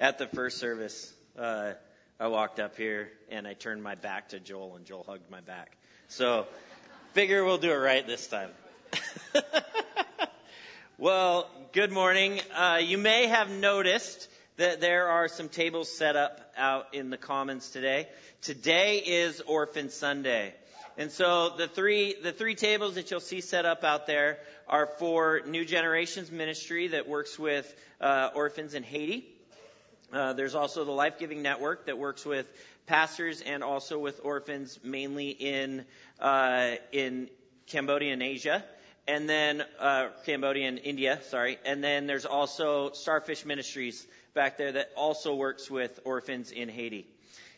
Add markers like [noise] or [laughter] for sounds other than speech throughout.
at the first service, uh, I walked up here and I turned my back to Joel, and Joel hugged my back. So, figure we'll do it right this time. [laughs] well, good morning. Uh, you may have noticed that there are some tables set up out in the commons today. Today is Orphan Sunday. And so the three, the three tables that you'll see set up out there are for New Generations Ministry that works with uh, orphans in Haiti. Uh, there's also the Life Giving Network that works with pastors and also with orphans, mainly in uh, in Cambodia and Asia, and then uh, Cambodia and India. Sorry, and then there's also Starfish Ministries back there that also works with orphans in Haiti.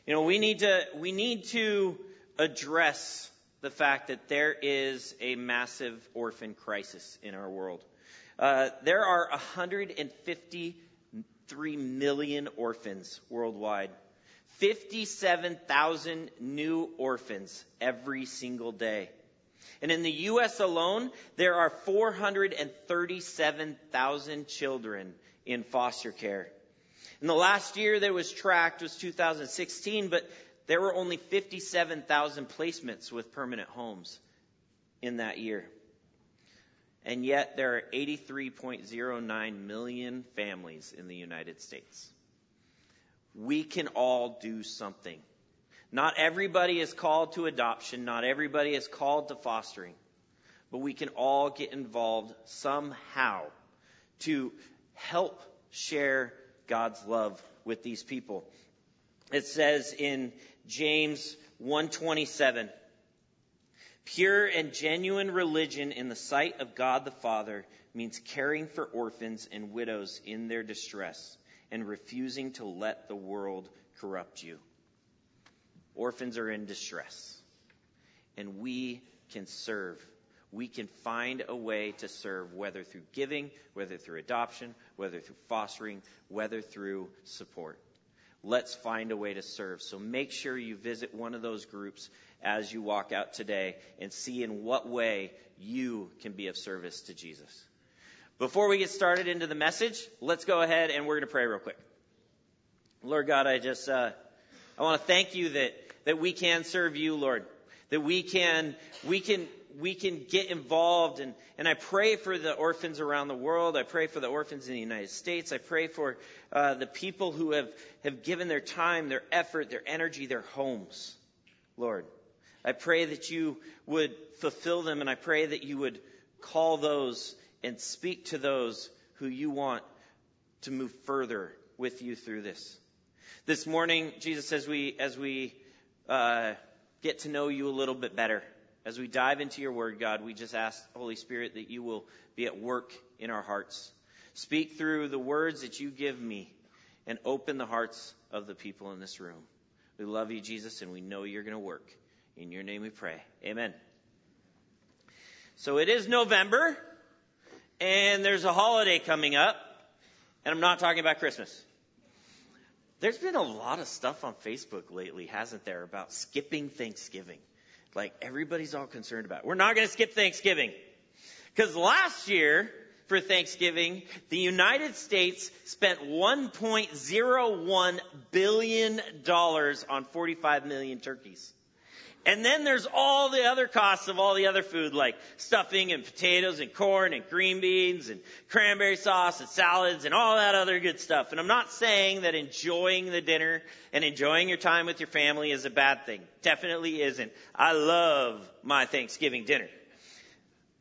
You know, we need to we need to address the fact that there is a massive orphan crisis in our world. Uh, there are 153 million orphans worldwide. 57,000 new orphans every single day. And in the U.S. alone, there are 437,000 children in foster care. And the last year that was tracked was 2016, but there were only 57,000 placements with permanent homes in that year. And yet there are 83.09 million families in the United States. We can all do something. Not everybody is called to adoption. Not everybody is called to fostering. But we can all get involved somehow to help share God's love with these people. It says in James 127. Pure and genuine religion in the sight of God the Father means caring for orphans and widows in their distress and refusing to let the world corrupt you. Orphans are in distress. And we can serve. We can find a way to serve, whether through giving, whether through adoption, whether through fostering, whether through support let's find a way to serve. So make sure you visit one of those groups as you walk out today and see in what way you can be of service to Jesus. Before we get started into the message, let's go ahead and we're going to pray real quick. Lord God, I just, uh, I want to thank you that, that we can serve you, Lord. That we can, we can, we can get involved and, and I pray for the orphans around the world. I pray for the orphans in the United States. I pray for uh, the people who have, have given their time, their effort, their energy, their homes. Lord, I pray that you would fulfill them and I pray that you would call those and speak to those who you want to move further with you through this. This morning, Jesus, as we, as we, uh, get to know you a little bit better, as we dive into your word, God, we just ask, Holy Spirit, that you will be at work in our hearts. Speak through the words that you give me and open the hearts of the people in this room. We love you, Jesus, and we know you're going to work. In your name we pray. Amen. So it is November, and there's a holiday coming up, and I'm not talking about Christmas. There's been a lot of stuff on Facebook lately, hasn't there, about skipping Thanksgiving like everybody's all concerned about. We're not going to skip Thanksgiving. Because last year, for Thanksgiving, the United States spent $1.01 billion on 45 million turkeys. And then there's all the other costs of all the other food like stuffing and potatoes and corn and green beans and cranberry sauce and salads and all that other good stuff. And I'm not saying that enjoying the dinner and enjoying your time with your family is a bad thing. Definitely isn't. I love my Thanksgiving dinner.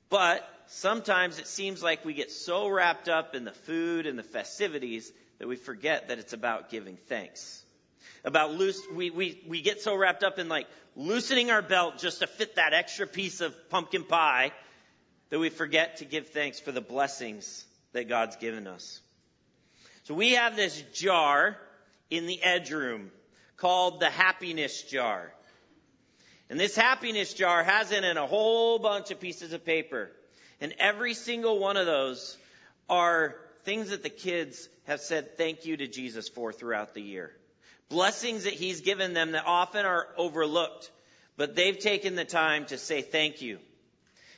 But sometimes it seems like we get so wrapped up in the food and the festivities that we forget that it's about giving thanks about loose, we, we, we get so wrapped up in like loosening our belt just to fit that extra piece of pumpkin pie that we forget to give thanks for the blessings that God's given us. So we have this jar in the edge room called the happiness jar. And this happiness jar has in it a whole bunch of pieces of paper. And every single one of those are things that the kids have said thank you to Jesus for throughout the year blessings that he's given them that often are overlooked, but they've taken the time to say thank you.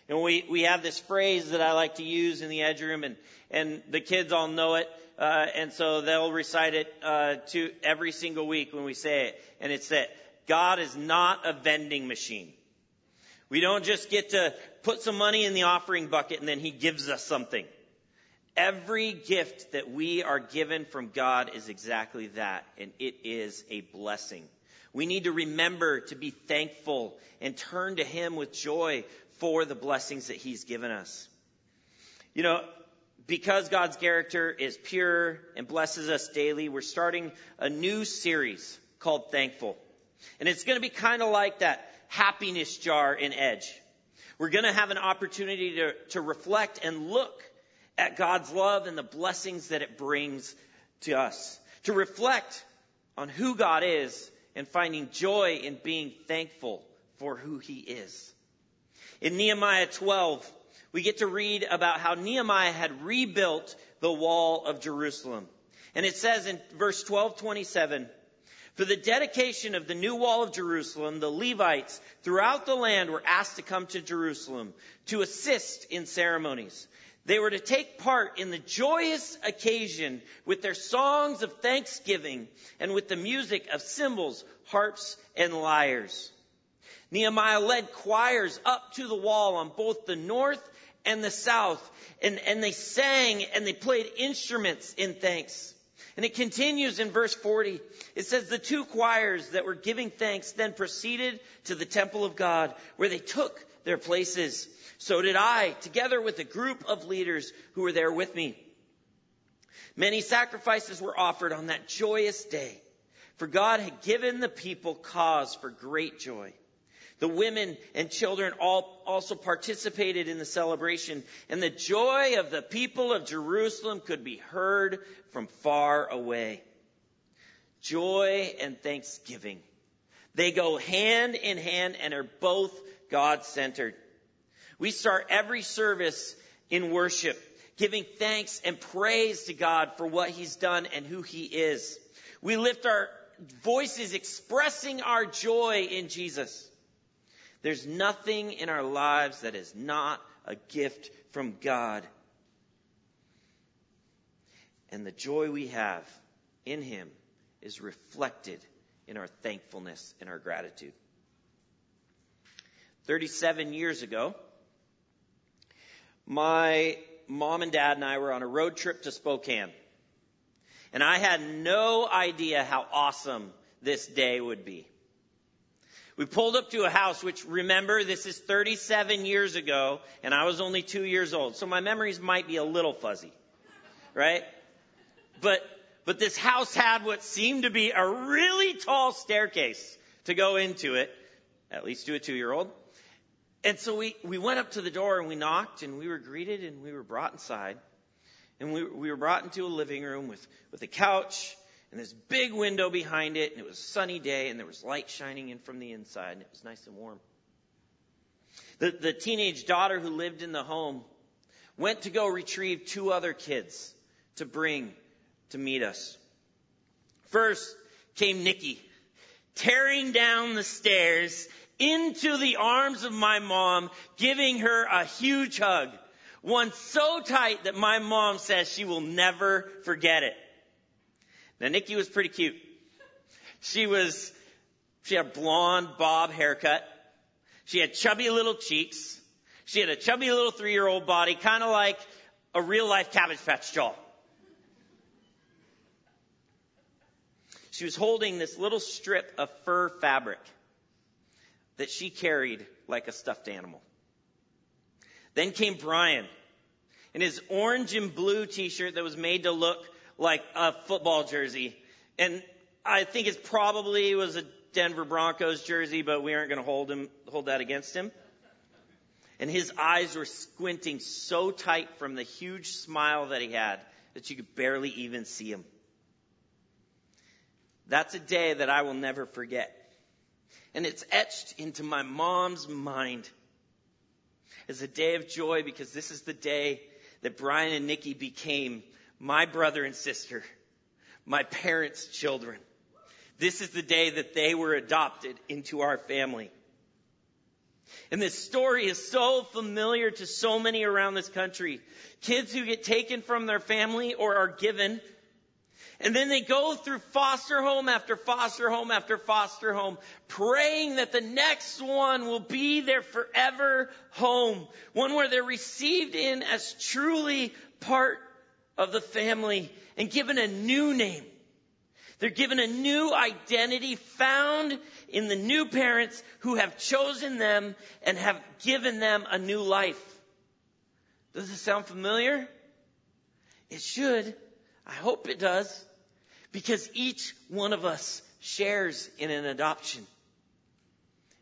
And we, we have this phrase that I like to use in the edge room and, and the kids all know it. uh, and so they'll recite it uh, to every single week when we say it. And it's that God is not a vending machine. We don't just get to put some money in the offering bucket and then He gives us something. Every gift that we are given from God is exactly that, and it is a blessing. We need to remember to be thankful and turn to Him with joy for the blessings that He's given us. You know, because God's character is pure and blesses us daily, we're starting a new series called Thankful. And it's going to be kind of like that happiness jar in Edge. We're going to have an opportunity to, to reflect and look at God's love and the blessings that it brings to us. To reflect on who God is and finding joy in being thankful for who He is. In Nehemiah 12, we get to read about how Nehemiah had rebuilt the wall of Jerusalem. And it says in verse 1227, for the dedication of the new wall of Jerusalem, the Levites throughout the land were asked to come to Jerusalem to assist in ceremonies. They were to take part in the joyous occasion with their songs of thanksgiving and with the music of cymbals, harps, and lyres. Nehemiah led choirs up to the wall on both the north and the south, and, and they sang and they played instruments in thanks. And it continues in verse 40. It says, The two choirs that were giving thanks then proceeded to the temple of God, where they took their places. So did I, together with a group of leaders who were there with me. Many sacrifices were offered on that joyous day, for God had given the people cause for great joy. The women and children all also participated in the celebration, and the joy of the people of Jerusalem could be heard from far away. Joy and thanksgiving. They go hand in hand and are both God centered. We start every service in worship, giving thanks and praise to God for what He's done and who He is. We lift our voices expressing our joy in Jesus. There's nothing in our lives that is not a gift from God. And the joy we have in Him is reflected in our thankfulness and our gratitude. 37 years ago, my mom and dad and I were on a road trip to Spokane. And I had no idea how awesome this day would be. We pulled up to a house, which remember, this is 37 years ago, and I was only two years old. So my memories might be a little fuzzy. Right? But, but this house had what seemed to be a really tall staircase to go into it, at least to a two year old. And so we, we went up to the door and we knocked and we were greeted and we were brought inside. And we, we were brought into a living room with, with a couch and this big window behind it. And it was a sunny day and there was light shining in from the inside and it was nice and warm. The, the teenage daughter who lived in the home went to go retrieve two other kids to bring to meet us. First came Nikki, tearing down the stairs into the arms of my mom, giving her a huge hug. One so tight that my mom says she will never forget it. Now Nikki was pretty cute. She was, she had a blonde bob haircut. She had chubby little cheeks. She had a chubby little three-year-old body, kind of like a real life Cabbage Patch doll. She was holding this little strip of fur fabric that she carried like a stuffed animal. Then came Brian in his orange and blue t-shirt that was made to look like a football jersey. And I think it probably was a Denver Broncos jersey, but we aren't going to hold him, hold that against him. And his eyes were squinting so tight from the huge smile that he had that you could barely even see him. That's a day that I will never forget and it's etched into my mom's mind as a day of joy because this is the day that Brian and Nikki became my brother and sister, my parents' children. This is the day that they were adopted into our family. And this story is so familiar to so many around this country. Kids who get taken from their family or are given. And then they go through foster home after foster home after foster home, praying that the next one will be their forever home. One where they're received in as truly part of the family and given a new name. They're given a new identity found in the new parents who have chosen them and have given them a new life. Does it sound familiar? It should. I hope it does. Because each one of us shares in an adoption.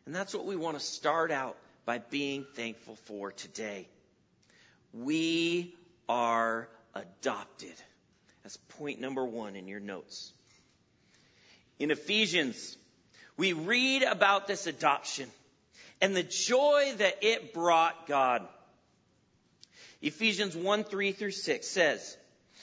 And that's what we want to start out by being thankful for today. We are adopted. That's point number one in your notes. In Ephesians, we read about this adoption and the joy that it brought God. Ephesians 1 3 through 6 says,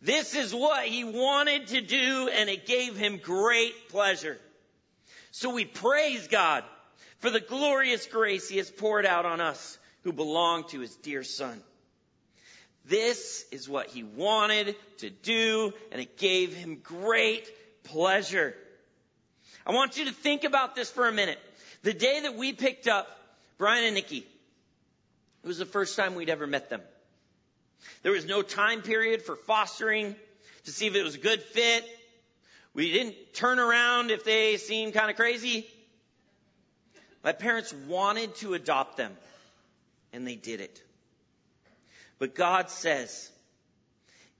This is what he wanted to do and it gave him great pleasure. So we praise God for the glorious grace he has poured out on us who belong to his dear son. This is what he wanted to do and it gave him great pleasure. I want you to think about this for a minute. The day that we picked up Brian and Nikki, it was the first time we'd ever met them. There was no time period for fostering to see if it was a good fit. We didn't turn around if they seemed kind of crazy. My parents wanted to adopt them, and they did it. But God says,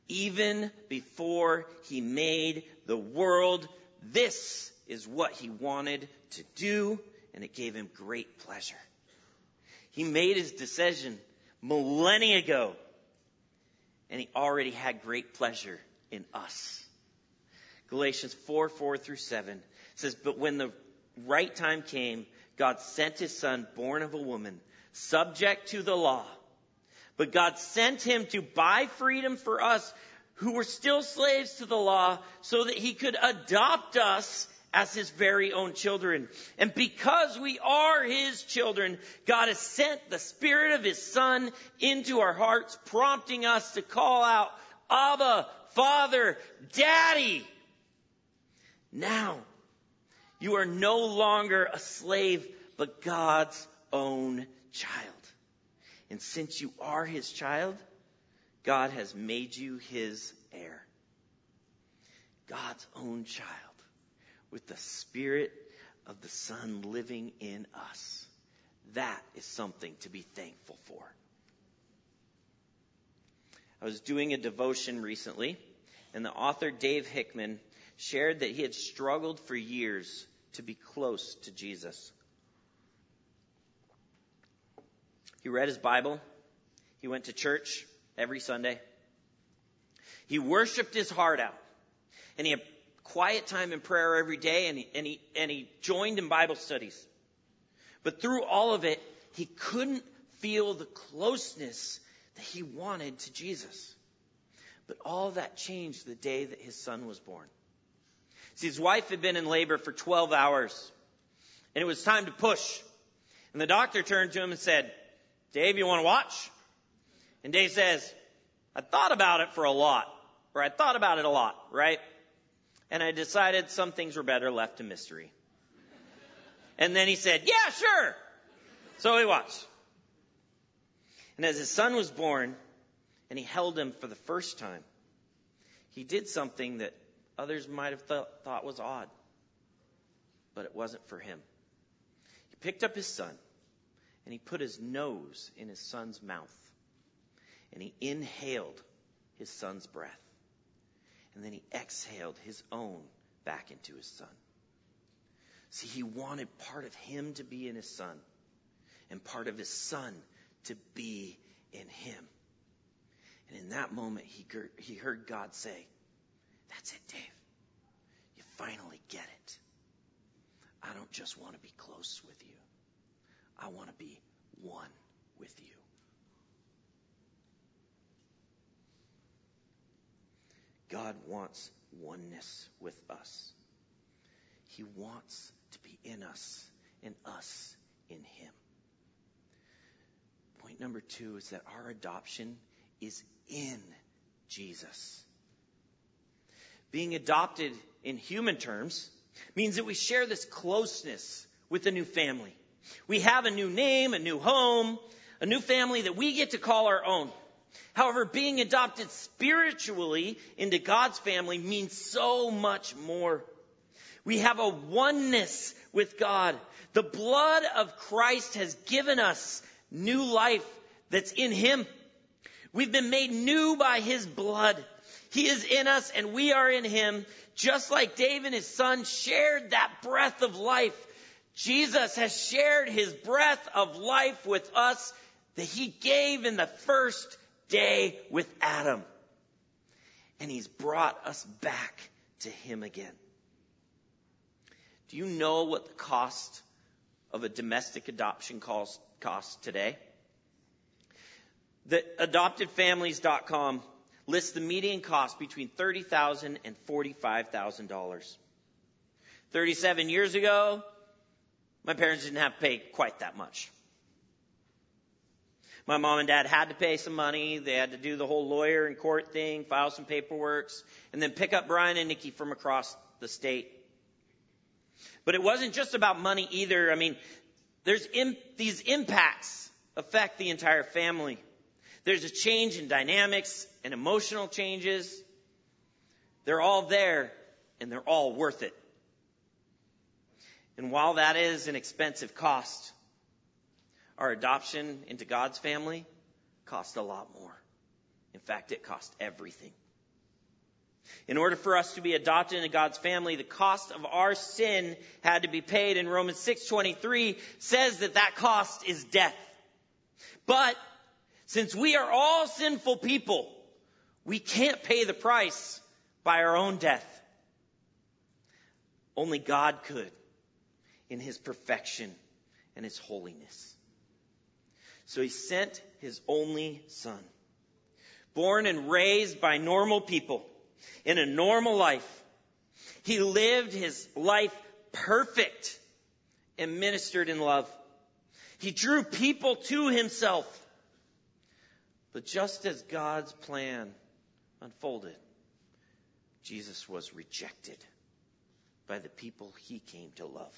even before He made the world, this is what he wanted to do, and it gave him great pleasure. He made his decision millennia ago, and he already had great pleasure in us. Galatians 4, 4 through 7 says, But when the right time came, God sent his son, born of a woman, subject to the law. But God sent him to buy freedom for us who were still slaves to the law so that he could adopt us as his very own children. And because we are his children, God has sent the spirit of his son into our hearts, prompting us to call out, Abba, Father, Daddy. Now, you are no longer a slave, but God's own child. And since you are his child, God has made you his heir. God's own child with the Spirit of the Son living in us. That is something to be thankful for. I was doing a devotion recently, and the author Dave Hickman shared that he had struggled for years to be close to Jesus. He read his Bible. He went to church every Sunday. He worshiped his heart out. And he quiet time in prayer every day and he, and he, and he joined in Bible studies. But through all of it, he couldn't feel the closeness that he wanted to Jesus. But all that changed the day that his son was born. See, his wife had been in labor for 12 hours and it was time to push. And the doctor turned to him and said, Dave, you want to watch? And Dave says, I thought about it for a lot, or I thought about it a lot, right? And I decided some things were better left to mystery. And then he said, yeah, sure. So he watched. And as his son was born, and he held him for the first time, he did something that others might have th- thought was odd. But it wasn't for him. He picked up his son, and he put his nose in his son's mouth, and he inhaled his son's breath and then he exhaled his own back into his son. See, he wanted part of him to be in his son and part of his son to be in him. And in that moment, he, he heard God say, That's it, Dave. You finally get it. I don't just want to be close with you, I want to be one with you. God wants oneness with us. He wants to be in us and us in Him. Point number two is that our adoption is in Jesus. Being adopted in human terms means that we share this closeness with a new family. We have a new name, a new home, a new family that we get to call our own. However, being adopted spiritually into God's family means so much more. We have a oneness with God. The blood of Christ has given us new life that's in Him. We've been made new by His blood. He is in us and we are in Him, just like David and his son shared that breath of life. Jesus has shared His breath of life with us that He gave in the first day with Adam. And He's brought us back to Him again. Do you know what the cost of a domestic adoption cost, costs today? The adoptedfamilies.com lists the median cost between $30,000 and $45,000. 37 years ago, my parents didn't have to pay quite that much. My mom and dad had to pay some money. They had to do the whole lawyer and court thing, file some paperwork, and then pick up Brian and Nikki from across the state. But it wasn't just about money either. I mean, there's these impacts affect the entire family. There's a change in dynamics and emotional changes. They're all there and they're all worth it. And while that is an expensive cost, our adoption into God's family cost a lot more. In fact, it cost everything. In order for us to be adopted into God's family, the cost of our sin had to be paid. And Romans 6:23 says that that cost is death. But since we are all sinful people, we can't pay the price by our own death. Only God could in his perfection and his holiness. So he sent his only son. Born and raised by normal people in a normal life. He lived his life perfect and ministered in love. He drew people to himself. But just as God's plan unfolded, Jesus was rejected by the people he came to love.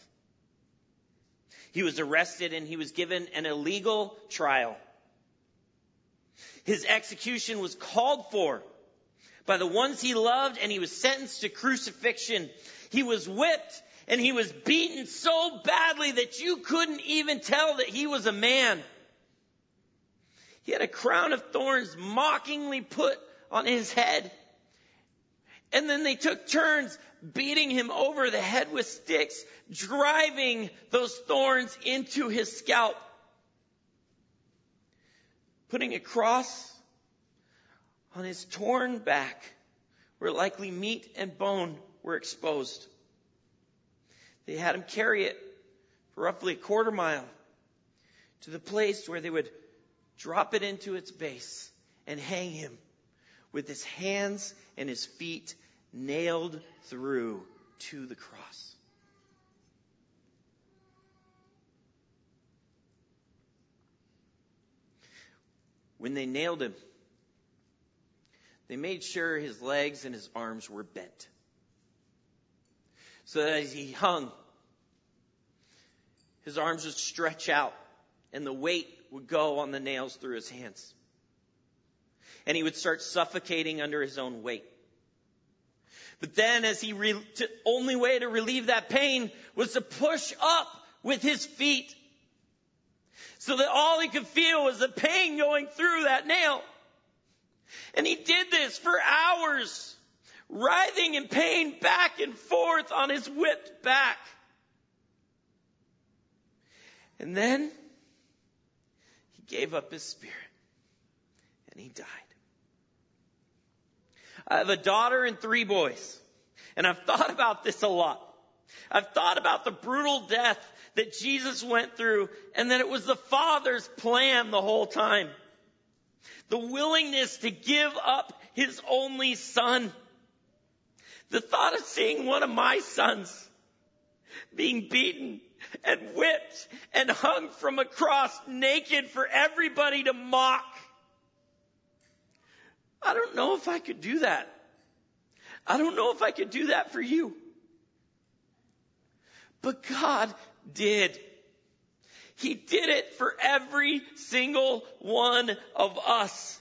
He was arrested and he was given an illegal trial. His execution was called for by the ones he loved and he was sentenced to crucifixion. He was whipped and he was beaten so badly that you couldn't even tell that he was a man. He had a crown of thorns mockingly put on his head. And then they took turns beating him over the head with sticks, driving those thorns into his scalp. Putting a cross on his torn back where likely meat and bone were exposed. They had him carry it for roughly a quarter mile to the place where they would drop it into its base and hang him with his hands and his feet nailed through to the cross. When they nailed him, they made sure his legs and his arms were bent. So that as he hung, his arms would stretch out and the weight would go on the nails through his hands. And he would start suffocating under his own weight. But then as he, re- only way to relieve that pain was to push up with his feet. So that all he could feel was the pain going through that nail. And he did this for hours, writhing in pain back and forth on his whipped back. And then he gave up his spirit. and he died. I have a daughter and three boys. And I've thought about this a lot. I've thought about the brutal death that Jesus went through and that it was the Father's plan the whole time. The willingness to give up his only son. The thought of seeing one of my sons being beaten and whipped and hung from a cross naked for everybody to mock. I don't know if I could do that. I don't know if I could do that for you. But God did. He did it for every single one of us.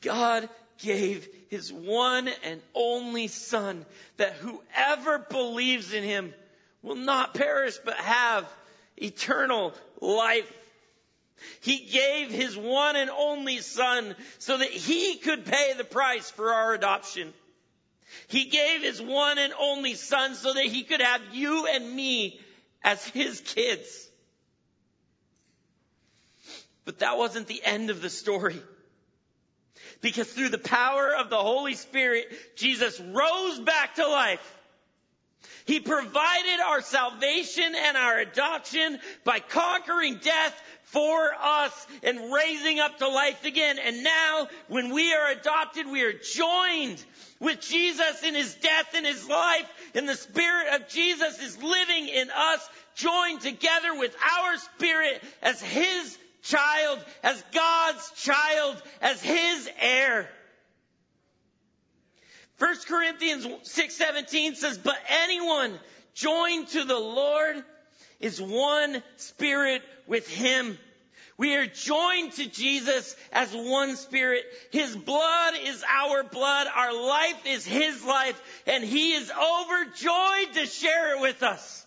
God gave his one and only son that whoever believes in him will not perish but have eternal life. He gave his one and only son so that he could pay the price for our adoption. He gave his one and only son so that he could have you and me as his kids. But that wasn't the end of the story. Because through the power of the Holy Spirit, Jesus rose back to life. He provided our salvation and our adoption by conquering death for us and raising up to life again. And now, when we are adopted, we are joined with Jesus in his death and his life, and the Spirit of Jesus is living in us, joined together with our spirit as his child, as God's child, as his heir. 1 Corinthians 6:17 says, "But anyone joined to the Lord is one spirit with him." We are joined to Jesus as one spirit. His blood is our blood. Our life is His life. And He is overjoyed to share it with us.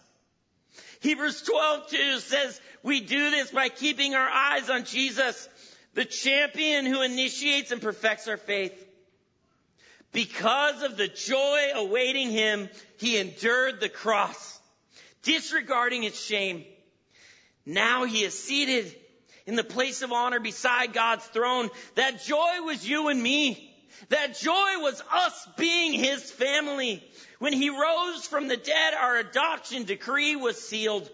Hebrews 12 2 says, we do this by keeping our eyes on Jesus, the champion who initiates and perfects our faith. Because of the joy awaiting him, he endured the cross, disregarding its shame. Now he is seated in the place of honor beside God's throne. That joy was you and me. That joy was us being his family. When he rose from the dead, our adoption decree was sealed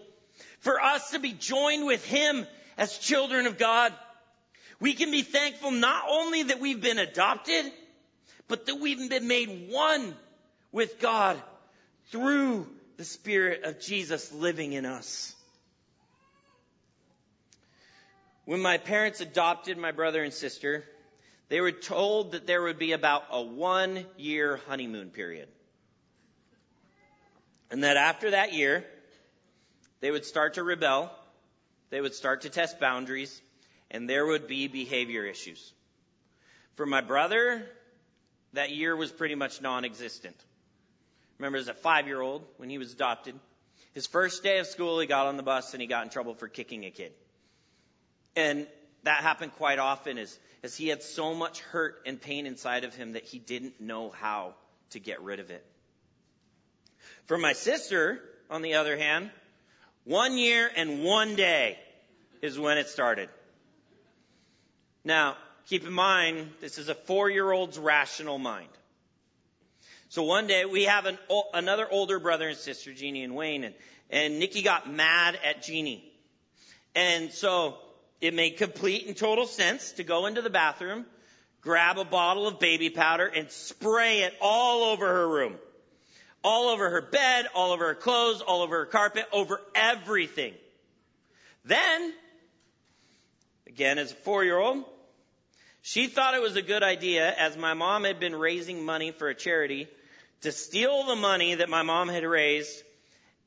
for us to be joined with Him as children of God. We can be thankful not only that we've been adopted, but that we've been made one with God through the Spirit of Jesus living in us. When my parents adopted my brother and sister, they were told that there would be about a one year honeymoon period. And that after that year, they would start to rebel, they would start to test boundaries, and there would be behavior issues. For my brother, that year was pretty much non existent. Remember, as a five year old, when he was adopted, his first day of school, he got on the bus and he got in trouble for kicking a kid. And that happened quite often as, as he had so much hurt and pain inside of him that he didn't know how to get rid of it. For my sister, on the other hand, one year and one day is when it started. Now, keep in mind, this is a four year old's rational mind. So one day we have an, another older brother and sister, Jeannie and Wayne, and, and Nikki got mad at Jeannie. And so it made complete and total sense to go into the bathroom, grab a bottle of baby powder, and spray it all over her room all over her bed, all over her clothes, all over her carpet, over everything. Then, again, as a four year old, she thought it was a good idea, as my mom had been raising money for a charity, to steal the money that my mom had raised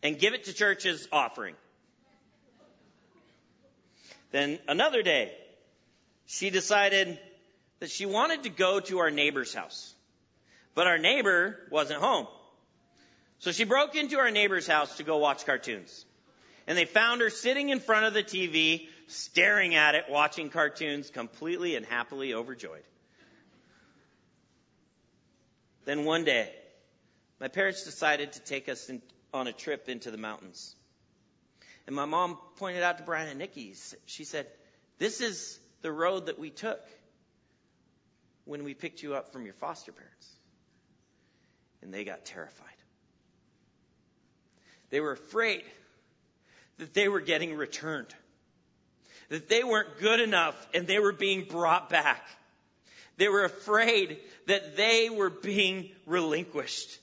and give it to church's offering. Then another day, she decided that she wanted to go to our neighbor's house. But our neighbor wasn't home. So she broke into our neighbor's house to go watch cartoons. And they found her sitting in front of the TV, staring at it, watching cartoons, completely and happily overjoyed. Then one day, my parents decided to take us in, on a trip into the mountains. And my mom pointed out to Brian and Nikki, she said, This is the road that we took when we picked you up from your foster parents. And they got terrified. They were afraid that they were getting returned, that they weren't good enough and they were being brought back. They were afraid that they were being relinquished.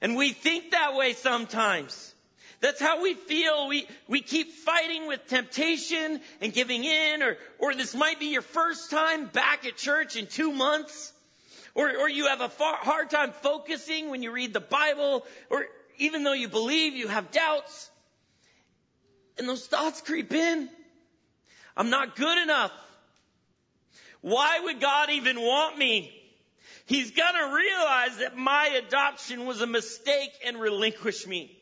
And we think that way sometimes. That's how we feel. We, we keep fighting with temptation and giving in, or, or this might be your first time back at church in two months, or, or you have a far, hard time focusing when you read the Bible, or even though you believe, you have doubts. And those thoughts creep in. I'm not good enough. Why would God even want me? He's gonna realize that my adoption was a mistake and relinquish me.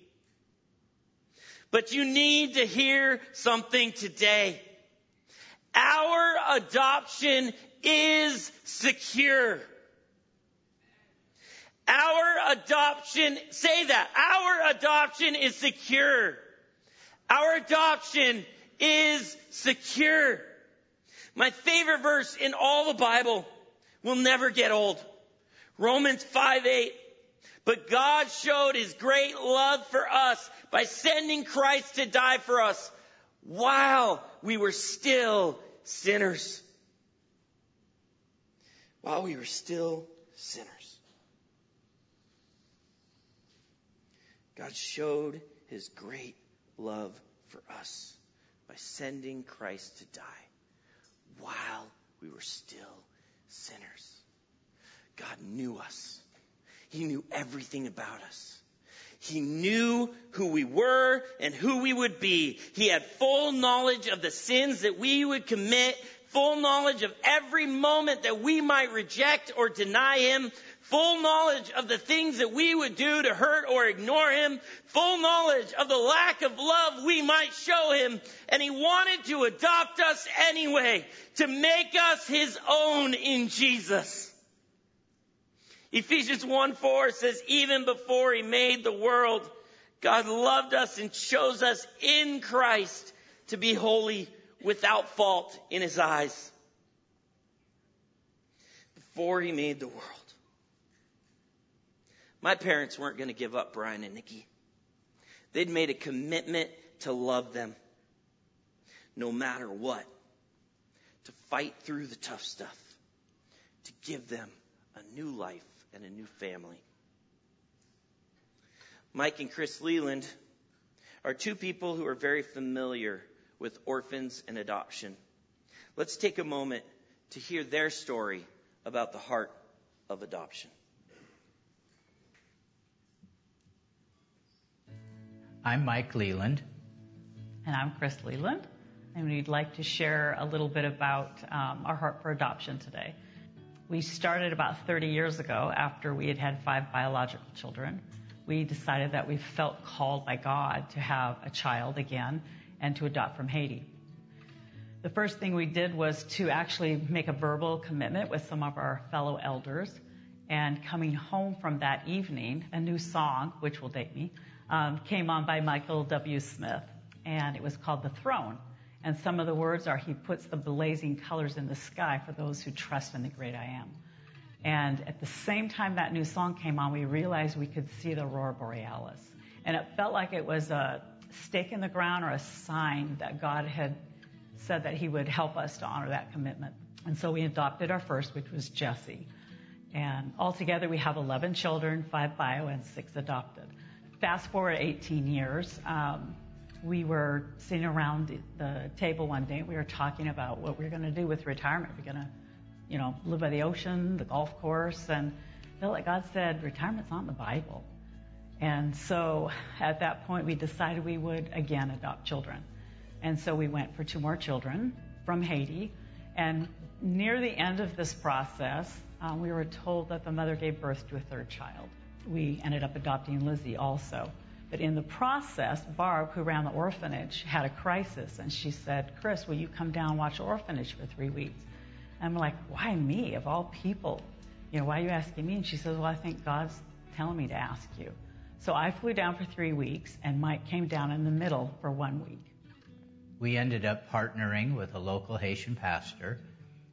But you need to hear something today. Our adoption is secure. Our adoption, say that, our adoption is secure. Our adoption is secure. My favorite verse in all the Bible will never get old. Romans 5 8. But God showed his great love for us by sending Christ to die for us while we were still sinners. While we were still sinners. God showed his great love for us by sending Christ to die while we were still sinners. God knew us. He knew everything about us. He knew who we were and who we would be. He had full knowledge of the sins that we would commit, full knowledge of every moment that we might reject or deny Him, full knowledge of the things that we would do to hurt or ignore him, full knowledge of the lack of love we might show him, and he wanted to adopt us anyway, to make us his own in Jesus. Ephesians 1 4 says, even before he made the world, God loved us and chose us in Christ to be holy without fault in his eyes. Before he made the world. My parents weren't going to give up Brian and Nikki. They'd made a commitment to love them no matter what, to fight through the tough stuff, to give them a new life and a new family. Mike and Chris Leland are two people who are very familiar with orphans and adoption. Let's take a moment to hear their story about the heart of adoption. I'm Mike Leland. And I'm Chris Leland. And we'd like to share a little bit about um, our Heart for Adoption today. We started about 30 years ago after we had had five biological children. We decided that we felt called by God to have a child again and to adopt from Haiti. The first thing we did was to actually make a verbal commitment with some of our fellow elders. And coming home from that evening, a new song, which will date me, um, came on by Michael W. Smith, and it was called The Throne. And some of the words are, He puts the blazing colors in the sky for those who trust in the great I am. And at the same time that new song came on, we realized we could see the aurora borealis. And it felt like it was a stake in the ground or a sign that God had said that He would help us to honor that commitment. And so we adopted our first, which was Jesse. And altogether we have 11 children, five bio and six adopted fast forward 18 years, um, we were sitting around the, table one day. And we were talking about what we are going to do with retirement. We're going to, you know, live by the ocean, the golf course, and felt like God said retirement's not in the Bible. And so at that point, we decided we would again adopt children. And so we went for two more children from Haiti. And near the end of this process, um, we were told that the mother gave birth to a third child we ended up adopting Lizzie also. But in the process, Barb, who ran the orphanage, had a crisis, and she said, Chris, will you come down and watch orphanage for three weeks? I'm like, why me, of all people? You know, why are you asking me? And she says, well, I think God's telling me to ask you. So I flew down for three weeks, and Mike came down in the middle for one week. we ended up partnering with a local Haitian pastor.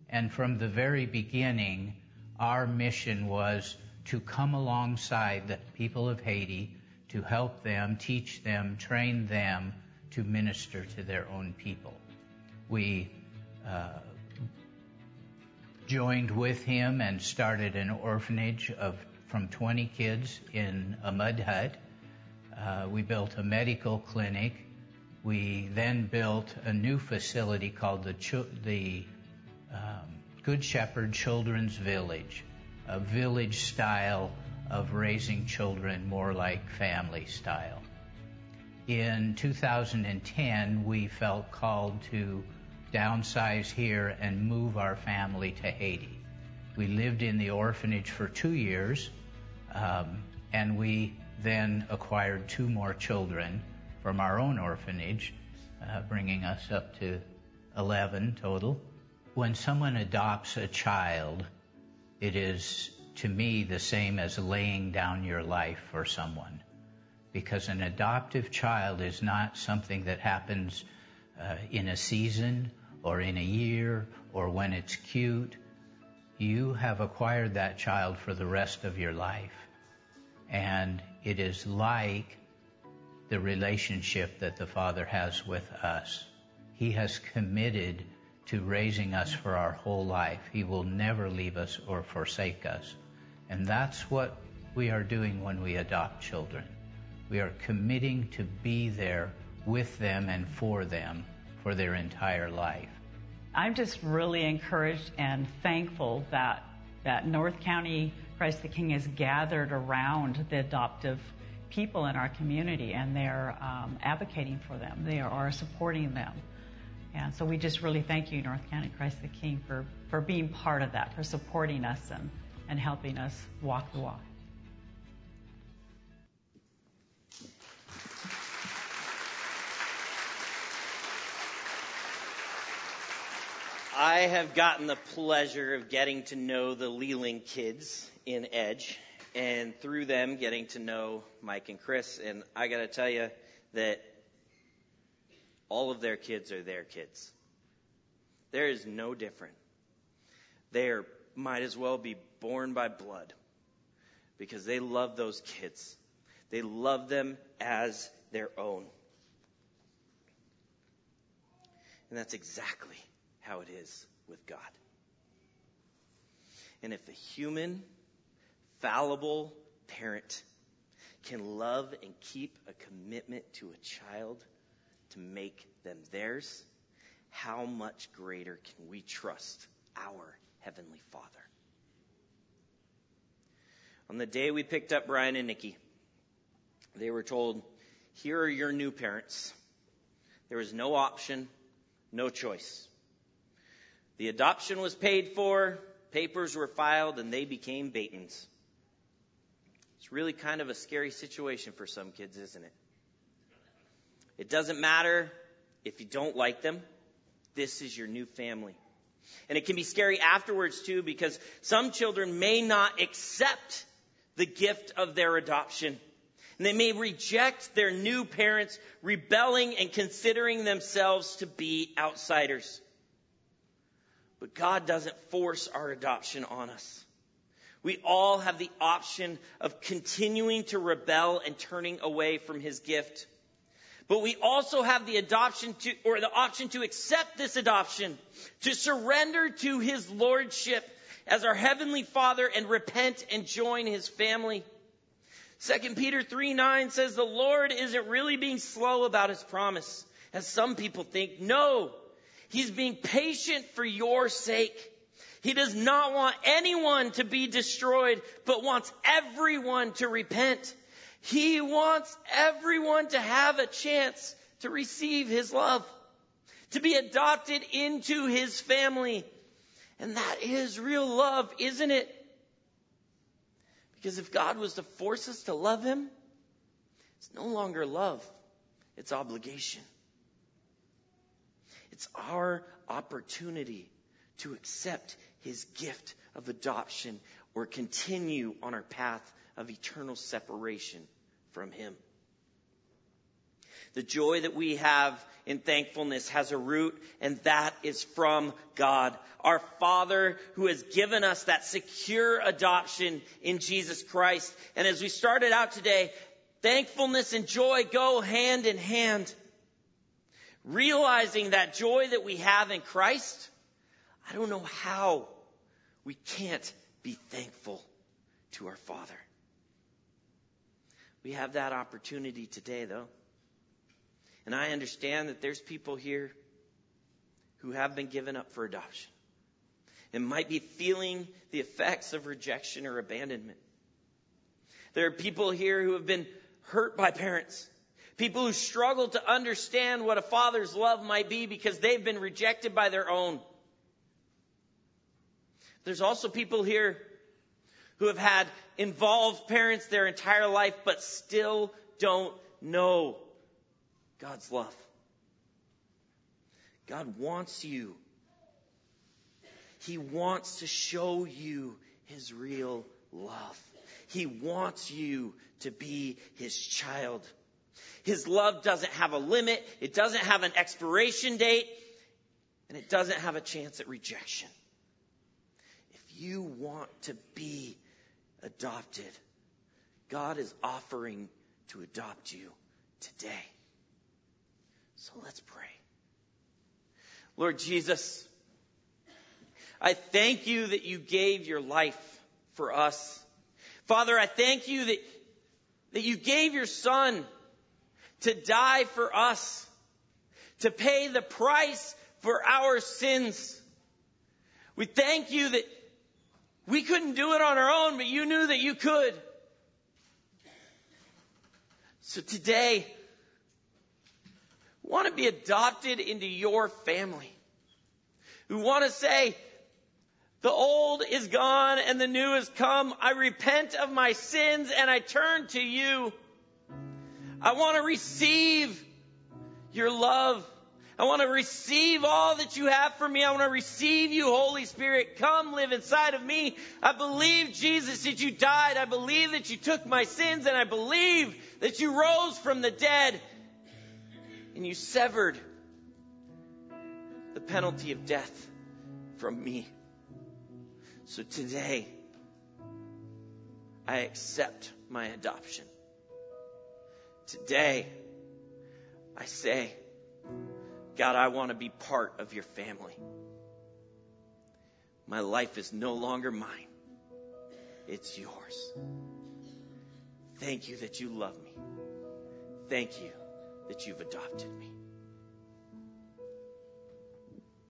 And from the very beginning, our mission was to come alongside the people of Haiti to help them, teach them, train them to minister to their own people. We uh, joined with him and started an orphanage of from 20 kids in a mud hut. Uh, we built a medical clinic. We then built a new facility called the, the um, Good Shepherd Children's Village, a village style of raising children more like family style. In 2010, we felt called to downsize here and move our family to Haiti. We lived in the orphanage for two years, um, and we then acquired two more children from our own orphanage, uh, bringing us up to 11 total. When someone adopts a child, it is to me the same as laying down your life for someone. Because an adoptive child is not something that happens uh, in a season or in a year or when it's cute. You have acquired that child for the rest of your life. And it is like the relationship that the Father has with us. He has committed to raising us for our whole life. He will never leave us or forsake us. And that's what we are doing when we adopt children. We are committing to be there with them and for them for their entire life. I'm just really encouraged and thankful that that North County Christ the King is gathered around the adoptive people in our community and they're um, advocating for them. They are supporting them. And so we just really thank you, North County Christ the King, for, for being part of that, for supporting us and and helping us walk the walk. I have gotten the pleasure of getting to know the Leland kids in Edge, and through them getting to know Mike and Chris. And I got to tell you that all of their kids are their kids. There is no different. They are might as well be born by blood because they love those kids. They love them as their own. And that's exactly how it is with God. And if a human, fallible parent can love and keep a commitment to a child to make them theirs, how much greater can we trust our Heavenly Father? On the day we picked up Brian and Nikki, they were told, Here are your new parents. There was no option, no choice. The adoption was paid for, papers were filed, and they became Batons. It's really kind of a scary situation for some kids, isn't it? It doesn't matter if you don't like them. This is your new family. And it can be scary afterwards too because some children may not accept the gift of their adoption. And they may reject their new parents, rebelling and considering themselves to be outsiders. But God doesn't force our adoption on us. We all have the option of continuing to rebel and turning away from His gift. But we also have the adoption to, or the option to accept this adoption, to surrender to His Lordship as our Heavenly Father and repent and join His family. 2 Peter 3 9 says the Lord isn't really being slow about His promise, as some people think. No, He's being patient for your sake. He does not want anyone to be destroyed, but wants everyone to repent. He wants everyone to have a chance to receive His love, to be adopted into His family. And that is real love, isn't it? Because if God was to force us to love Him, it's no longer love, it's obligation. It's our opportunity to accept His gift of adoption or continue on our path of eternal separation from Him. The joy that we have in thankfulness has a root, and that is from God, our Father who has given us that secure adoption in Jesus Christ. And as we started out today, thankfulness and joy go hand in hand. Realizing that joy that we have in Christ, I don't know how we can't be thankful to our Father. We have that opportunity today, though. And I understand that there's people here who have been given up for adoption and might be feeling the effects of rejection or abandonment. There are people here who have been hurt by parents. People who struggle to understand what a father's love might be because they've been rejected by their own. There's also people here who have had involved parents their entire life but still don't know God's love. God wants you. He wants to show you His real love. He wants you to be His child. His love doesn't have a limit. It doesn't have an expiration date. And it doesn't have a chance at rejection. If you want to be adopted, God is offering to adopt you today. So let's pray. Lord Jesus, I thank you that you gave your life for us. Father, I thank you that, that you gave your son to die for us, to pay the price for our sins. We thank you that we couldn't do it on our own, but you knew that you could. So today, we want to be adopted into your family. We want to say, the old is gone and the new has come. I repent of my sins and I turn to you. I want to receive your love. I want to receive all that you have for me. I want to receive you, Holy Spirit. Come live inside of me. I believe, Jesus, that you died. I believe that you took my sins and I believe that you rose from the dead and you severed the penalty of death from me. So today, I accept my adoption. Today, I say, God, I want to be part of your family. My life is no longer mine. It's yours. Thank you that you love me. Thank you that you've adopted me.